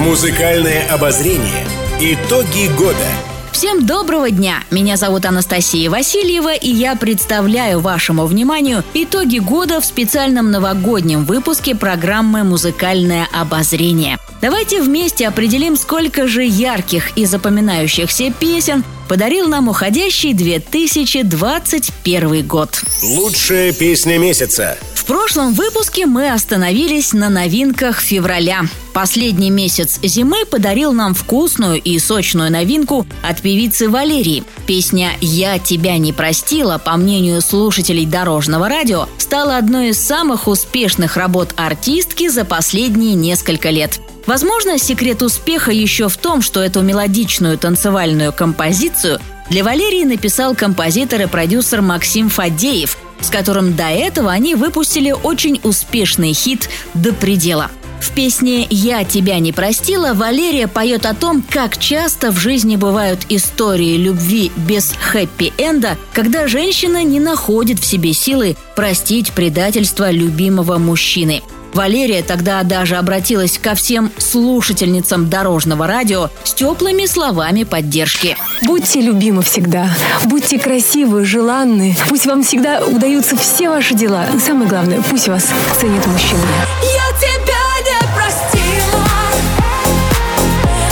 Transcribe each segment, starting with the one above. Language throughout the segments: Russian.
Музыкальное обозрение. Итоги года. Всем доброго дня! Меня зовут Анастасия Васильева, и я представляю вашему вниманию итоги года в специальном новогоднем выпуске программы «Музыкальное обозрение». Давайте вместе определим, сколько же ярких и запоминающихся песен подарил нам уходящий 2021 год. Лучшая песня месяца. В прошлом выпуске мы остановились на новинках февраля. Последний месяц зимы подарил нам вкусную и сочную новинку от певицы Валерии. Песня «Я тебя не простила», по мнению слушателей Дорожного радио, стала одной из самых успешных работ артистки за последние несколько лет. Возможно, секрет успеха еще в том, что эту мелодичную танцевальную композицию для Валерии написал композитор и продюсер Максим Фадеев, с которым до этого они выпустили очень успешный хит «До предела». В песне «Я тебя не простила» Валерия поет о том, как часто в жизни бывают истории любви без хэппи-энда, когда женщина не находит в себе силы простить предательство любимого мужчины – Валерия тогда даже обратилась ко всем слушательницам дорожного радио с теплыми словами поддержки. Будьте любимы всегда, будьте красивы, желанны, пусть вам всегда удаются все ваши дела. И самое главное, пусть вас ценит мужчина. Я тебя не простила,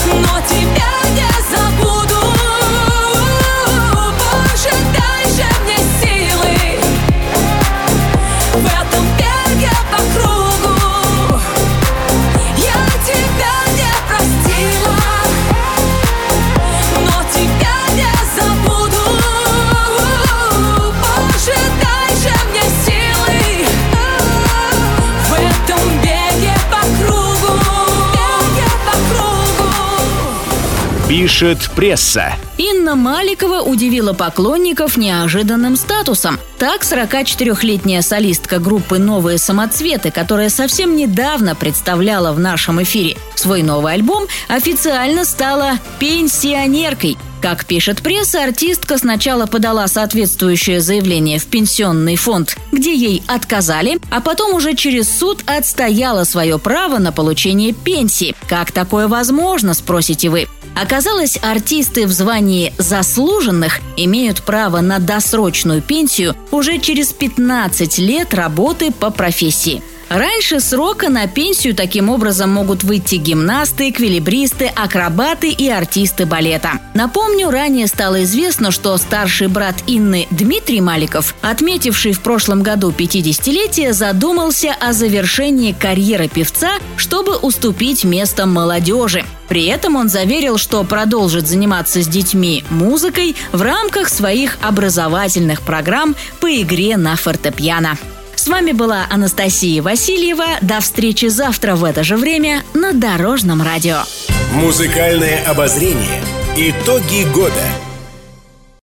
но тебя не забуду. Боже, дай же мне силы в этом Пишет пресса. Инна Маликова удивила поклонников неожиданным статусом. Так, 44-летняя солистка группы «Новые самоцветы», которая совсем недавно представляла в нашем эфире свой новый альбом, официально стала пенсионеркой. Как пишет пресса, артистка сначала подала соответствующее заявление в пенсионный фонд, где ей отказали, а потом уже через суд отстояла свое право на получение пенсии. Как такое возможно, спросите вы? Оказалось, артисты в звании заслуженных имеют право на досрочную пенсию уже через 15 лет работы по профессии. Раньше срока на пенсию таким образом могут выйти гимнасты, эквилибристы, акробаты и артисты балета. Напомню, ранее стало известно, что старший брат Инны Дмитрий Маликов, отметивший в прошлом году 50-летие, задумался о завершении карьеры певца, чтобы уступить место молодежи. При этом он заверил, что продолжит заниматься с детьми музыкой в рамках своих образовательных программ по игре на фортепиано. С вами была Анастасия Васильева. До встречи завтра в это же время на Дорожном радио. Музыкальное обозрение. Итоги года.